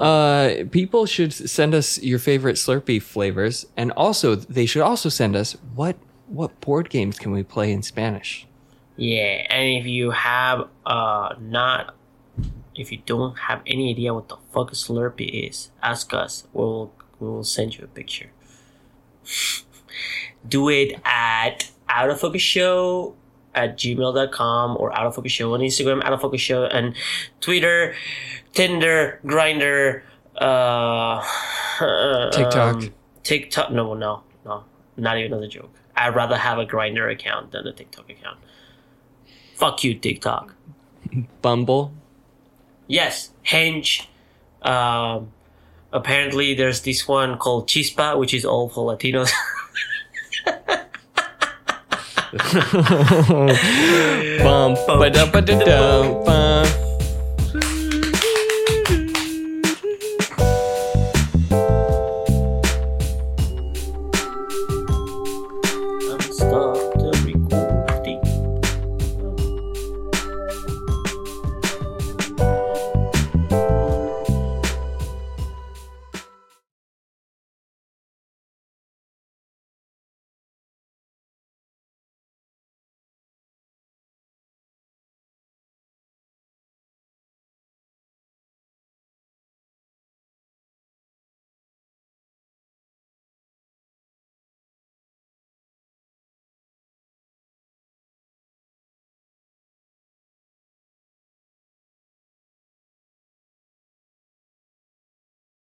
Uh, people should send us your favorite Slurpee flavors, and also they should also send us what what board games can we play in Spanish. Yeah, and if you have uh not if you don't have any idea what the fuck a Slurpee is, ask us. We'll we'll send you a picture. Do it at out of focus show at gmail.com or out of focus show on Instagram, out of focus show and Twitter, Tinder, Grindr, uh TikTok. um, TikTok no no no not even another joke. I'd rather have a Grindr account than a TikTok account. Fuck you, TikTok. Bumble. Yes, Hinge. Um, apparently, there's this one called Chispa, which is all for Latinos. Bum, ba-da-ba-da-dum, bum.